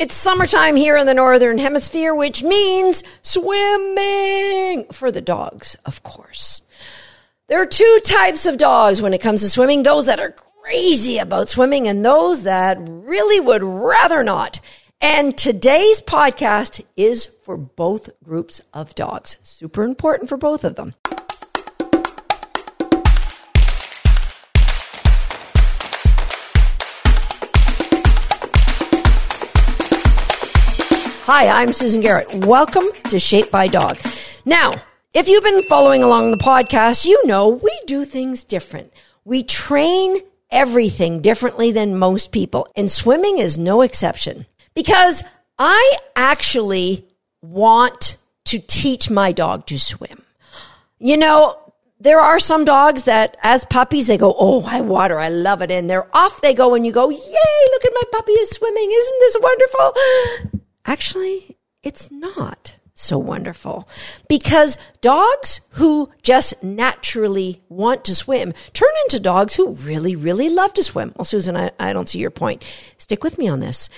It's summertime here in the Northern Hemisphere, which means swimming for the dogs, of course. There are two types of dogs when it comes to swimming those that are crazy about swimming and those that really would rather not. And today's podcast is for both groups of dogs. Super important for both of them. Hi, I'm Susan Garrett. Welcome to Shaped by Dog. Now, if you've been following along the podcast, you know we do things different. We train everything differently than most people, and swimming is no exception. Because I actually want to teach my dog to swim. You know, there are some dogs that as puppies they go oh i water i love it and they're off they go and you go yay look at my puppy is swimming isn't this wonderful Actually, it's not so wonderful because dogs who just naturally want to swim turn into dogs who really, really love to swim. Well, Susan, I, I don't see your point. Stick with me on this.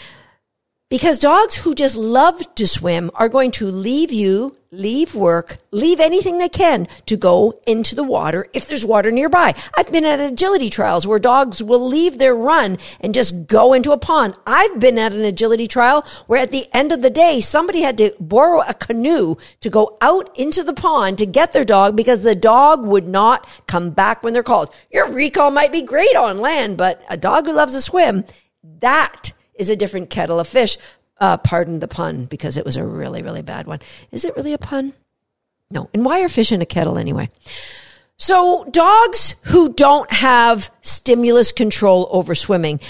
Because dogs who just love to swim are going to leave you, leave work, leave anything they can to go into the water if there's water nearby. I've been at agility trials where dogs will leave their run and just go into a pond. I've been at an agility trial where at the end of the day, somebody had to borrow a canoe to go out into the pond to get their dog because the dog would not come back when they're called. Your recall might be great on land, but a dog who loves to swim, that is a different kettle of fish. Uh, pardon the pun because it was a really, really bad one. Is it really a pun? No. And why are fish in a kettle anyway? So dogs who don't have stimulus control over swimming,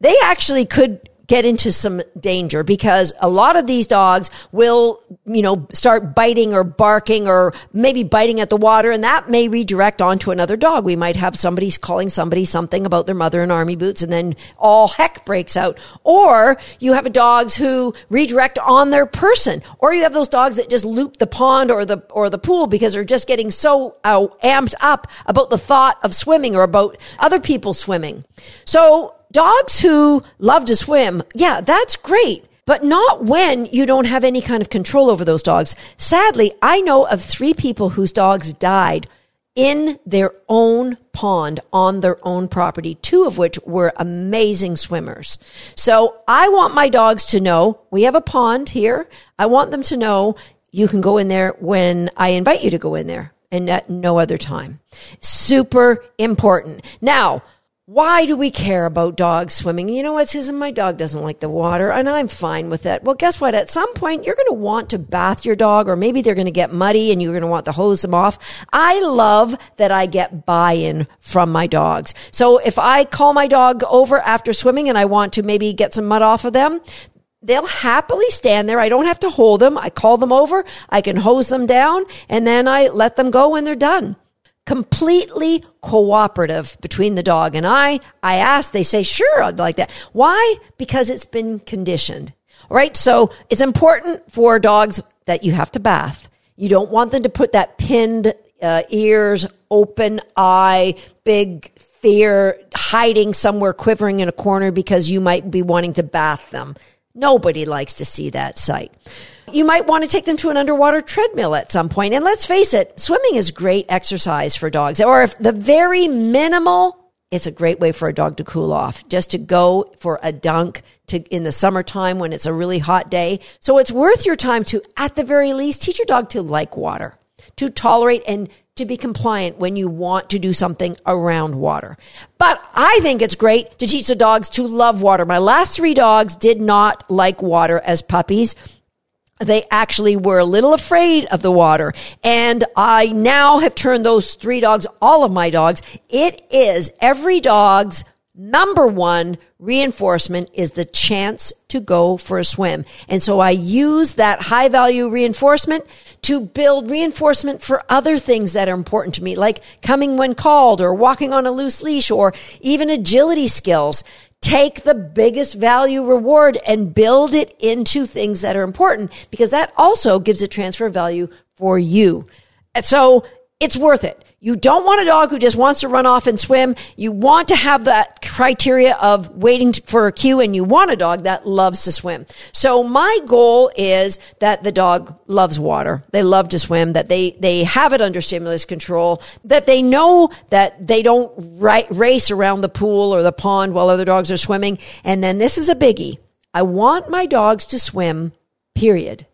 they actually could get into some danger because a lot of these dogs will, you know, start biting or barking or maybe biting at the water and that may redirect onto another dog. We might have somebody calling somebody something about their mother in army boots and then all heck breaks out. Or you have dogs who redirect on their person. Or you have those dogs that just loop the pond or the, or the pool because they're just getting so uh, amped up about the thought of swimming or about other people swimming. So dogs who love to swim, yeah, that's great. But not when you don't have any kind of control over those dogs. Sadly, I know of three people whose dogs died in their own pond on their own property, two of which were amazing swimmers. So I want my dogs to know we have a pond here. I want them to know you can go in there when I invite you to go in there and at no other time. Super important. Now, why do we care about dogs swimming? You know what, Susan? My dog doesn't like the water, and I'm fine with that. Well, guess what? At some point, you're going to want to bath your dog, or maybe they're going to get muddy and you're going to want to hose them off. I love that I get buy in from my dogs. So if I call my dog over after swimming and I want to maybe get some mud off of them, they'll happily stand there. I don't have to hold them. I call them over. I can hose them down and then I let them go when they're done completely cooperative between the dog and I. I ask, they say, sure, I'd like that. Why? Because it's been conditioned. All right. So it's important for dogs that you have to bath. You don't want them to put that pinned uh, ears, open eye, big fear, hiding somewhere, quivering in a corner because you might be wanting to bath them. Nobody likes to see that sight. You might want to take them to an underwater treadmill at some point. And let's face it, swimming is great exercise for dogs. Or if the very minimal, it's a great way for a dog to cool off, just to go for a dunk to in the summertime when it's a really hot day. So it's worth your time to, at the very least, teach your dog to like water, to tolerate and to be compliant when you want to do something around water. But I think it's great to teach the dogs to love water. My last three dogs did not like water as puppies they actually were a little afraid of the water. And I now have turned those three dogs, all of my dogs, it is every dog's number one reinforcement is the chance to go for a swim. And so I use that high value reinforcement to build reinforcement for other things that are important to me, like coming when called or walking on a loose leash or even agility skills take the biggest value reward and build it into things that are important because that also gives a transfer value for you. And so it's worth it. You don't want a dog who just wants to run off and swim. You want to have that criteria of waiting for a cue and you want a dog that loves to swim. So my goal is that the dog loves water. They love to swim, that they, they have it under stimulus control, that they know that they don't race around the pool or the pond while other dogs are swimming. And then this is a biggie. I want my dogs to swim, period.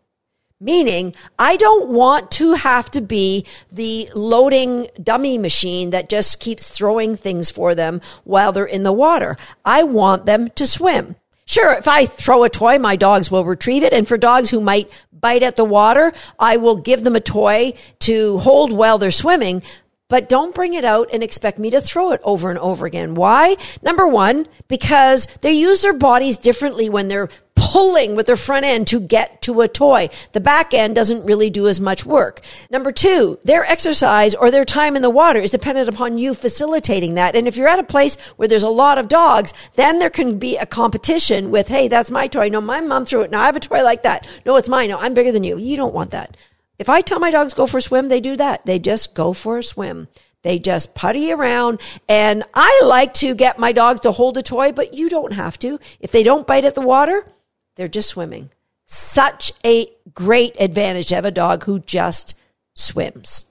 Meaning, I don't want to have to be the loading dummy machine that just keeps throwing things for them while they're in the water. I want them to swim. Sure, if I throw a toy, my dogs will retrieve it. And for dogs who might bite at the water, I will give them a toy to hold while they're swimming but don't bring it out and expect me to throw it over and over again. Why? Number one, because they use their bodies differently when they're pulling with their front end to get to a toy. The back end doesn't really do as much work. Number two, their exercise or their time in the water is dependent upon you facilitating that. And if you're at a place where there's a lot of dogs, then there can be a competition with, hey, that's my toy. No, my mom threw it. Now I have a toy like that. No, it's mine. No, I'm bigger than you. You don't want that. If I tell my dogs go for a swim, they do that. They just go for a swim. They just putty around. And I like to get my dogs to hold a toy, but you don't have to. If they don't bite at the water, they're just swimming. Such a great advantage to have a dog who just swims.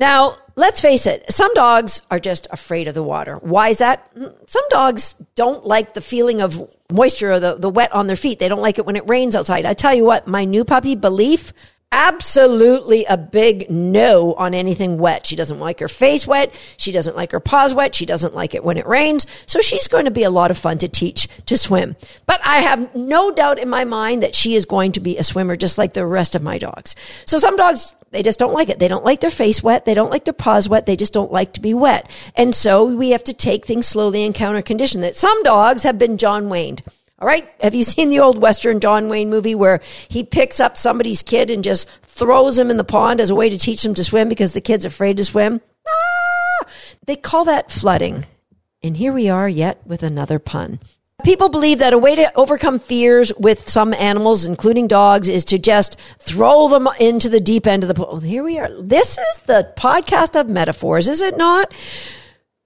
Now, let's face it, some dogs are just afraid of the water. Why is that? Mm, some dogs don't like the feeling of moisture or the, the wet on their feet. They don't like it when it rains outside. I tell you what, my new puppy, Belief, absolutely a big no on anything wet. She doesn't like her face wet. She doesn't like her paws wet. She doesn't like it when it rains. So she's going to be a lot of fun to teach to swim. But I have no doubt in my mind that she is going to be a swimmer just like the rest of my dogs. So some dogs they just don't like it. They don't like their face wet. They don't like their paws wet. They just don't like to be wet. And so we have to take things slowly and counter condition that some dogs have been John Wayne. All right. Have you seen the old Western John Wayne movie where he picks up somebody's kid and just throws him in the pond as a way to teach them to swim because the kid's afraid to swim? Ah! They call that flooding. And here we are yet with another pun. People believe that a way to overcome fears with some animals, including dogs, is to just throw them into the deep end of the pool. Here we are. This is the podcast of metaphors, is it not?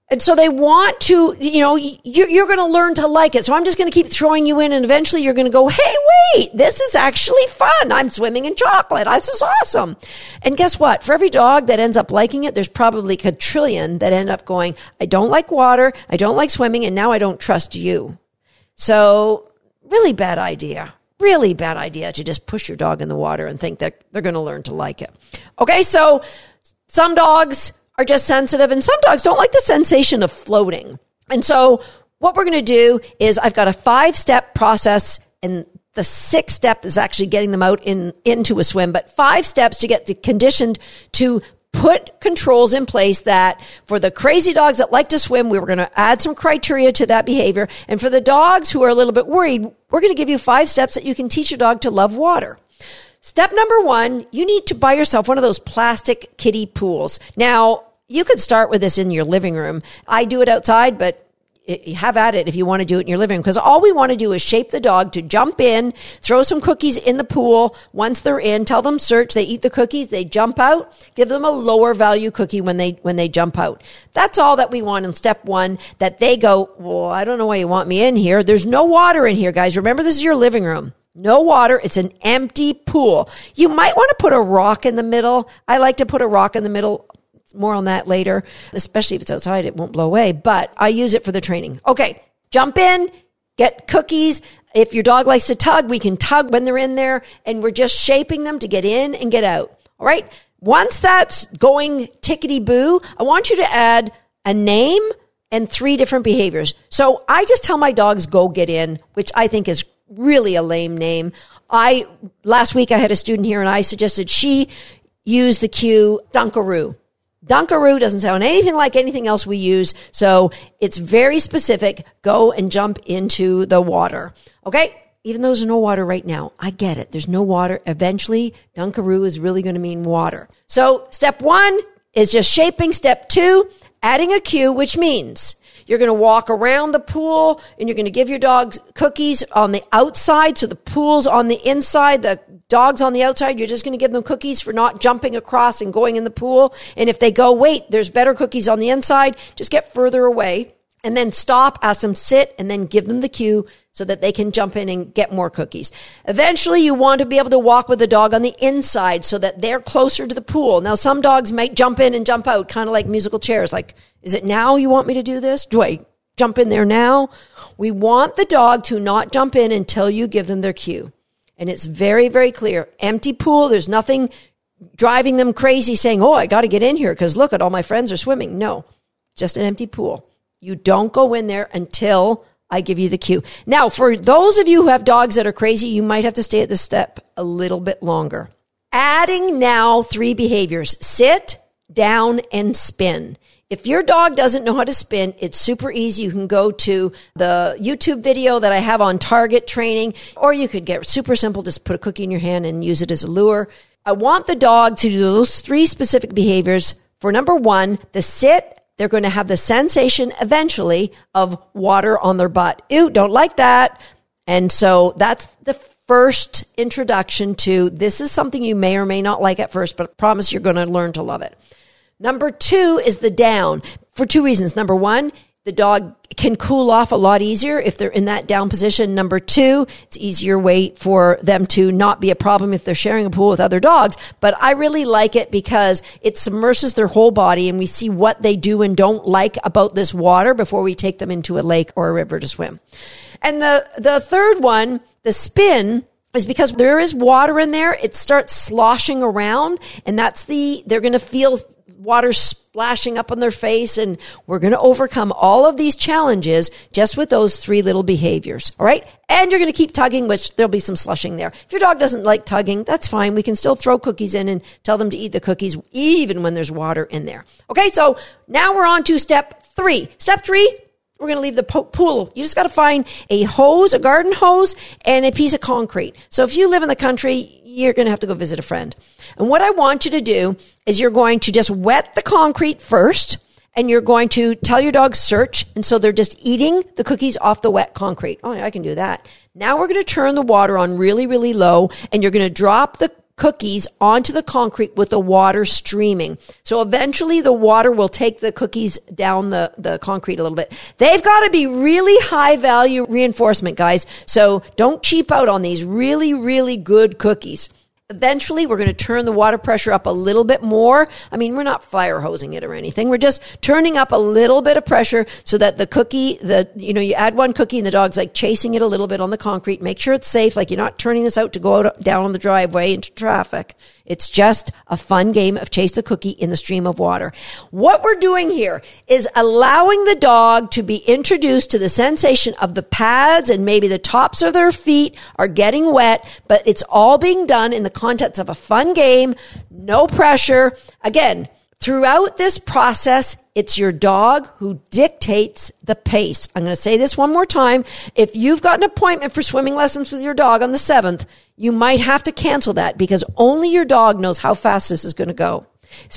And so they want to, you know, you're, going to learn to like it. So I'm just going to keep throwing you in and eventually you're going to go, Hey, wait, this is actually fun. I'm swimming in chocolate. This is awesome. And guess what? For every dog that ends up liking it, there's probably a trillion that end up going, I don't like water. I don't like swimming. And now I don't trust you. So really bad idea. Really bad idea to just push your dog in the water and think that they're going to learn to like it. Okay. So some dogs are just sensitive and some dogs don't like the sensation of floating. And so what we're going to do is I've got a five step process and the sixth step is actually getting them out in, into a swim, but five steps to get the conditioned to put controls in place that for the crazy dogs that like to swim, we were going to add some criteria to that behavior. And for the dogs who are a little bit worried, we're going to give you five steps that you can teach your dog to love water. Step number one, you need to buy yourself one of those plastic kiddie pools. Now, you could start with this in your living room. I do it outside, but have at it if you want to do it in your living room because all we want to do is shape the dog to jump in, throw some cookies in the pool. Once they're in, tell them search. They eat the cookies. They jump out. Give them a lower value cookie when they, when they jump out. That's all that we want in step one that they go, well, I don't know why you want me in here. There's no water in here, guys. Remember, this is your living room. No water. It's an empty pool. You might want to put a rock in the middle. I like to put a rock in the middle. More on that later, especially if it's outside, it won't blow away, but I use it for the training. Okay. Jump in, get cookies. If your dog likes to tug, we can tug when they're in there and we're just shaping them to get in and get out. All right. Once that's going tickety boo, I want you to add a name and three different behaviors. So I just tell my dogs go get in, which I think is really a lame name. I, last week I had a student here and I suggested she use the cue Dunkaroo. Dunkaroo doesn't sound anything like anything else we use. So it's very specific. Go and jump into the water. Okay. Even though there's no water right now, I get it. There's no water. Eventually, Dunkaroo is really going to mean water. So step one is just shaping. Step two, adding a cue, which means you're going to walk around the pool and you're going to give your dogs cookies on the outside. So the pool's on the inside. The dogs on the outside, you're just going to give them cookies for not jumping across and going in the pool. And if they go, wait, there's better cookies on the inside, just get further away and then stop, ask them sit, and then give them the cue so that they can jump in and get more cookies. Eventually, you want to be able to walk with the dog on the inside so that they're closer to the pool. Now, some dogs might jump in and jump out, kind of like musical chairs. Like, is it now you want me to do this? Do I jump in there now? We want the dog to not jump in until you give them their cue. And it's very, very clear. Empty pool. There's nothing driving them crazy saying, Oh, I got to get in here because look at all my friends are swimming. No, just an empty pool. You don't go in there until I give you the cue. Now, for those of you who have dogs that are crazy, you might have to stay at this step a little bit longer. Adding now three behaviors sit, down, and spin. If your dog doesn't know how to spin, it's super easy. You can go to the YouTube video that I have on target training, or you could get super simple, just put a cookie in your hand and use it as a lure. I want the dog to do those three specific behaviors. For number one, the sit, they're going to have the sensation eventually of water on their butt. Ew, don't like that. And so that's the first introduction to this is something you may or may not like at first, but I promise you're going to learn to love it. Number two is the down for two reasons. Number one, the dog can cool off a lot easier if they're in that down position. Number two, it's easier way for them to not be a problem if they're sharing a pool with other dogs. But I really like it because it submerges their whole body and we see what they do and don't like about this water before we take them into a lake or a river to swim. And the, the third one, the spin, is because there is water in there. It starts sloshing around and that's the, they're going to feel water splashing up on their face. And we're going to overcome all of these challenges just with those three little behaviors. All right. And you're going to keep tugging, which there'll be some slushing there. If your dog doesn't like tugging, that's fine. We can still throw cookies in and tell them to eat the cookies even when there's water in there. Okay. So now we're on to step three. Step three, we're going to leave the po- pool. You just got to find a hose, a garden hose, and a piece of concrete. So if you live in the country, you're going to have to go visit a friend. And what I want you to do is you're going to just wet the concrete first and you're going to tell your dog search. And so they're just eating the cookies off the wet concrete. Oh, I can do that. Now we're going to turn the water on really, really low and you're going to drop the cookies onto the concrete with the water streaming. So eventually the water will take the cookies down the, the concrete a little bit. They've got to be really high value reinforcement, guys. So don't cheap out on these really, really good cookies. Eventually, we're going to turn the water pressure up a little bit more. I mean, we're not fire hosing it or anything. We're just turning up a little bit of pressure so that the cookie, the, you know, you add one cookie and the dog's like chasing it a little bit on the concrete. Make sure it's safe. Like you're not turning this out to go out, down on the driveway into traffic. It's just a fun game of chase the cookie in the stream of water. What we're doing here is allowing the dog to be introduced to the sensation of the pads and maybe the tops of their feet are getting wet, but it's all being done in the context of a fun game, no pressure. Again, Throughout this process, it's your dog who dictates the pace. I'm going to say this one more time. If you've got an appointment for swimming lessons with your dog on the 7th, you might have to cancel that because only your dog knows how fast this is going to go.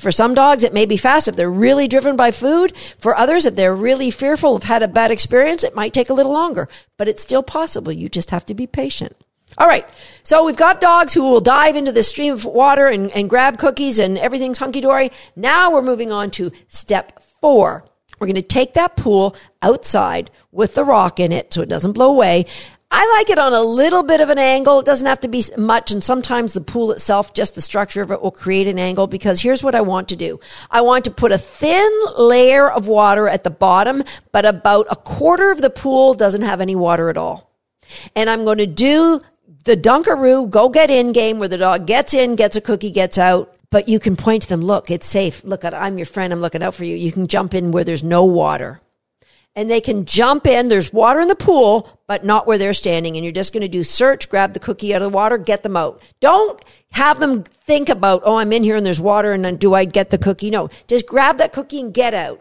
For some dogs, it may be fast if they're really driven by food. For others, if they're really fearful, have had a bad experience, it might take a little longer, but it's still possible. You just have to be patient. All right. So we've got dogs who will dive into the stream of water and, and grab cookies and everything's hunky dory. Now we're moving on to step four. We're going to take that pool outside with the rock in it so it doesn't blow away. I like it on a little bit of an angle. It doesn't have to be much. And sometimes the pool itself, just the structure of it will create an angle because here's what I want to do. I want to put a thin layer of water at the bottom, but about a quarter of the pool doesn't have any water at all. And I'm going to do the Dunkaroo go get in game where the dog gets in, gets a cookie, gets out. But you can point to them, look, it's safe. Look, I'm your friend. I'm looking out for you. You can jump in where there's no water and they can jump in. There's water in the pool, but not where they're standing. And you're just going to do search, grab the cookie out of the water, get them out. Don't have them think about, oh, I'm in here and there's water and then do I get the cookie? No, just grab that cookie and get out.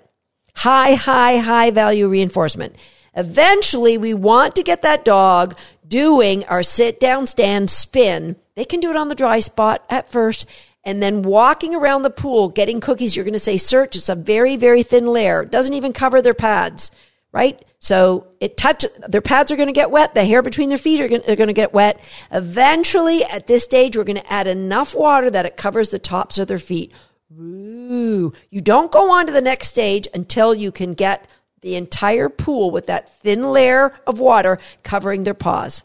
High, high, high value reinforcement. Eventually, we want to get that dog doing our sit down, stand, spin. They can do it on the dry spot at first and then walking around the pool getting cookies. You're going to say search. It's a very, very thin layer. It doesn't even cover their pads right? So it touch their pads are going to get wet. The hair between their feet are going, are going to get wet. Eventually, at this stage, we're going to add enough water that it covers the tops of their feet. Ooh, you don't go on to the next stage until you can get the entire pool with that thin layer of water covering their paws.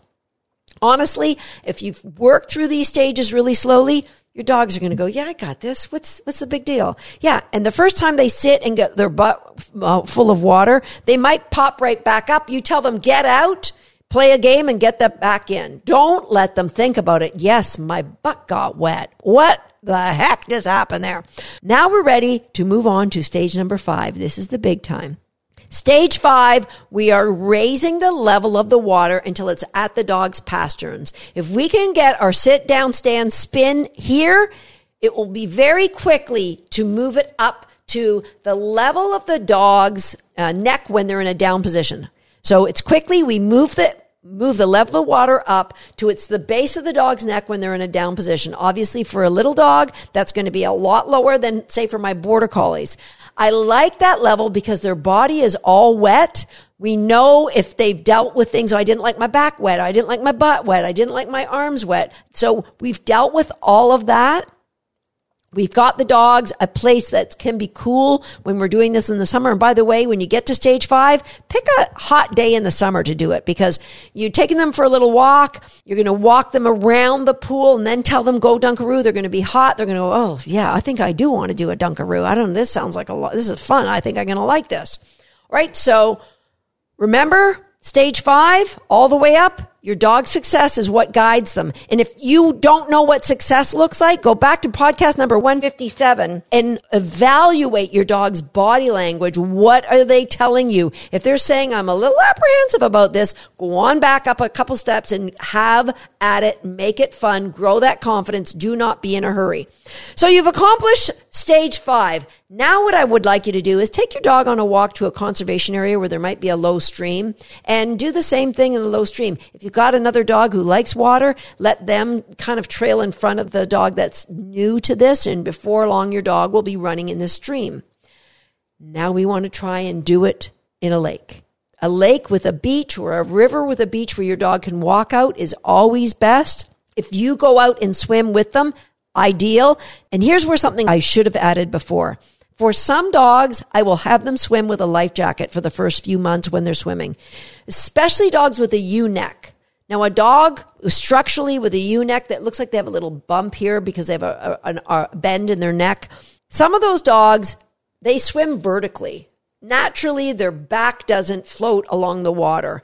Honestly, if you've worked through these stages really slowly, your dogs are going to go, yeah, I got this. What's, what's the big deal? Yeah. And the first time they sit and get their butt uh, full of water, they might pop right back up. You tell them, get out, play a game and get that back in. Don't let them think about it. Yes, my butt got wet. What the heck just happened there? Now we're ready to move on to stage number five. This is the big time. Stage five, we are raising the level of the water until it's at the dog's pasterns. If we can get our sit down stand spin here, it will be very quickly to move it up to the level of the dog's uh, neck when they're in a down position. So it's quickly, we move the, move the level of water up to it's the base of the dog's neck when they're in a down position. Obviously, for a little dog, that's going to be a lot lower than, say, for my border collies. I like that level because their body is all wet. We know if they've dealt with things. Oh, I didn't like my back wet. I didn't like my butt wet. I didn't like my arms wet. So we've dealt with all of that. We've got the dogs a place that can be cool when we're doing this in the summer. And by the way, when you get to stage five, pick a hot day in the summer to do it because you're taking them for a little walk. You're going to walk them around the pool and then tell them go Dunkaroo. They're going to be hot. They're going to go, Oh yeah, I think I do want to do a Dunkaroo. I don't know. This sounds like a lot. This is fun. I think I'm going to like this. Right. So remember stage five all the way up your dog's success is what guides them. And if you don't know what success looks like, go back to podcast number 157 and evaluate your dog's body language. What are they telling you? If they're saying, I'm a little apprehensive about this, go on back up a couple steps and have at it, make it fun, grow that confidence. Do not be in a hurry. So you've accomplished stage five. Now what I would like you to do is take your dog on a walk to a conservation area where there might be a low stream and do the same thing in a low stream. If you've got another dog who likes water, let them kind of trail in front of the dog that's new to this and before long your dog will be running in the stream. Now we want to try and do it in a lake. A lake with a beach or a river with a beach where your dog can walk out is always best. If you go out and swim with them, ideal. And here's where something I should have added before. For some dogs, I will have them swim with a life jacket for the first few months when they're swimming, especially dogs with a U neck. Now, a dog structurally with a U neck that looks like they have a little bump here because they have a, a, a bend in their neck. Some of those dogs, they swim vertically. Naturally, their back doesn't float along the water.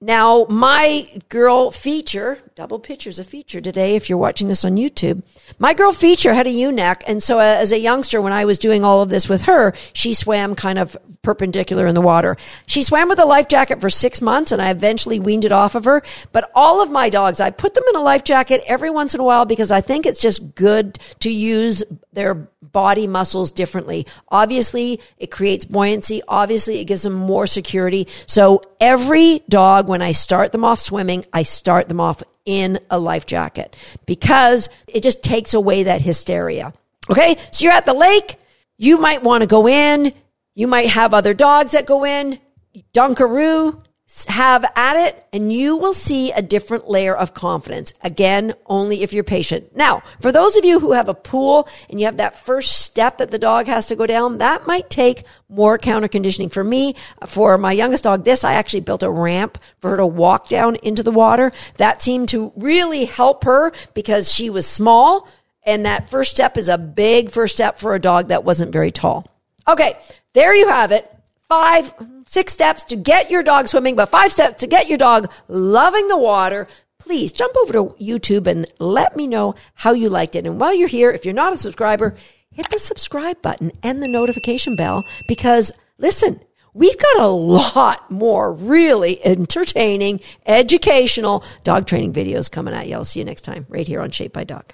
Now, my girl feature, double pictures a feature today, if you're watching this on YouTube. My girl feature had a U neck. And so uh, as a youngster, when I was doing all of this with her, she swam kind of perpendicular in the water. She swam with a life jacket for six months and I eventually weaned it off of her. But all of my dogs, I put them in a life jacket every once in a while because I think it's just good to use their body muscles differently. Obviously, it creates buoyancy. Obviously, it gives them more security. So every dog, when I start them off swimming, I start them off in a life jacket because it just takes away that hysteria. Okay. So you're at the lake. You might want to go in. You might have other dogs that go in. Dunkaroo, have at it and you will see a different layer of confidence. Again, only if you're patient. Now, for those of you who have a pool and you have that first step that the dog has to go down, that might take more counter conditioning. For me, for my youngest dog, this, I actually built a ramp for her to walk down into the water. That seemed to really help her because she was small. And that first step is a big first step for a dog that wasn't very tall. Okay. There you have it five, six steps to get your dog swimming, but five steps to get your dog loving the water. Please jump over to YouTube and let me know how you liked it. And while you're here, if you're not a subscriber, hit the subscribe button and the notification bell because listen, we've got a lot more really entertaining, educational dog training videos coming at you. I'll see you next time right here on Shaped by Dog.